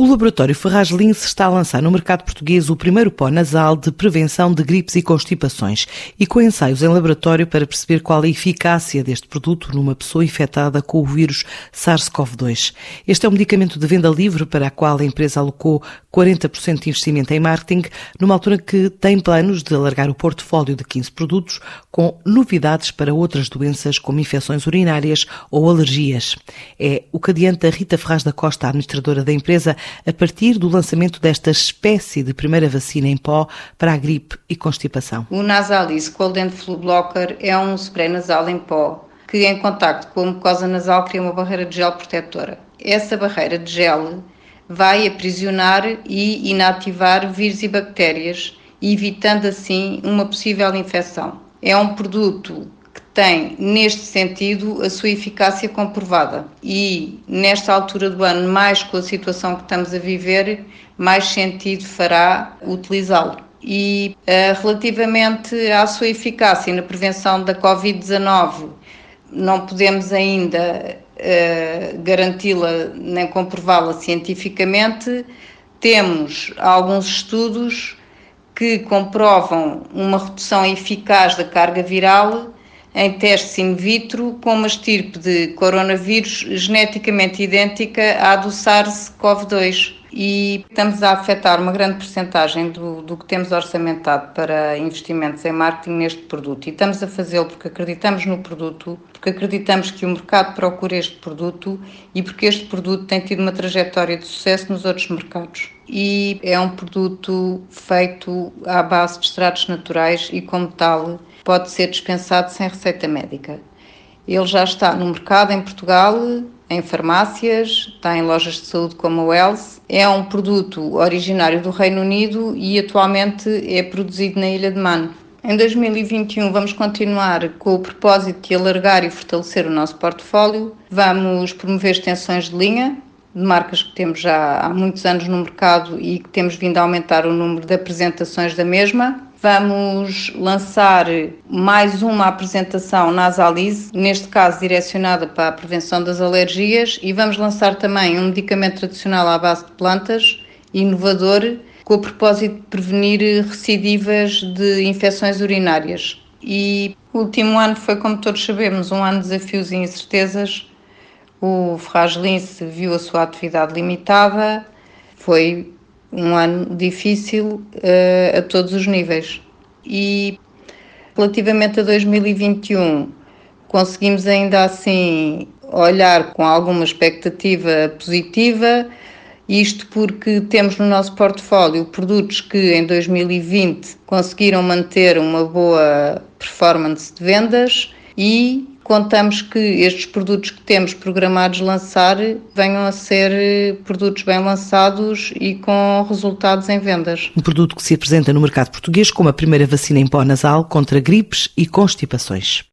O laboratório Ferraz Lince está a lançar no mercado português o primeiro pó nasal de prevenção de gripes e constipações e com ensaios em laboratório para perceber qual a eficácia deste produto numa pessoa infectada com o vírus SARS-CoV-2. Este é um medicamento de venda livre para a qual a empresa alocou 40% de investimento em marketing, numa altura que tem planos de alargar o portfólio de 15 produtos com novidades para outras doenças como infecções urinárias ou alergias. É o que adianta Rita Ferraz da Costa, administradora da empresa, a partir do lançamento desta espécie de primeira vacina em pó para a gripe e constipação. O Nasalis Cold and Flu Blocker é um spray nasal em pó que, em contacto com a mucosa nasal, cria uma barreira de gel protetora. Essa barreira de gel vai aprisionar e inativar vírus e bactérias, evitando assim uma possível infecção. É um produto tem, neste sentido, a sua eficácia comprovada. E nesta altura do ano, mais com a situação que estamos a viver, mais sentido fará utilizá-lo. E uh, relativamente à sua eficácia na prevenção da Covid-19, não podemos ainda uh, garanti-la nem comprová-la cientificamente. Temos alguns estudos que comprovam uma redução eficaz da carga viral em testes in vitro com uma estirpe de coronavírus geneticamente idêntica à do SARS-CoV-2 e estamos a afetar uma grande porcentagem do, do que temos orçamentado para investimentos em marketing neste produto. E estamos a fazê-lo porque acreditamos no produto, porque acreditamos que o mercado procura este produto e porque este produto tem tido uma trajetória de sucesso nos outros mercados. E é um produto feito à base de extratos naturais e, como tal, pode ser dispensado sem receita médica. Ele já está no mercado em Portugal, em farmácias, está em lojas de saúde como a Wells. É um produto originário do Reino Unido e atualmente é produzido na Ilha de Man. Em 2021 vamos continuar com o propósito de alargar e fortalecer o nosso portfólio. Vamos promover extensões de linha de marcas que temos já há muitos anos no mercado e que temos vindo a aumentar o número de apresentações da mesma. Vamos lançar mais uma apresentação Nasalise, neste caso direcionada para a prevenção das alergias, e vamos lançar também um medicamento tradicional à base de plantas, inovador, com o propósito de prevenir recidivas de infecções urinárias. E o último ano foi, como todos sabemos, um ano de desafios e incertezas. O Ferraz Lince viu a sua atividade limitada, foi um ano difícil uh, a todos os níveis. E relativamente a 2021, conseguimos ainda assim olhar com alguma expectativa positiva, isto porque temos no nosso portfólio produtos que em 2020 conseguiram manter uma boa performance de vendas e contamos que estes produtos que temos programados lançar venham a ser eh, produtos bem lançados e com resultados em vendas. Um produto que se apresenta no mercado português como a primeira vacina em pó nasal contra gripes e constipações.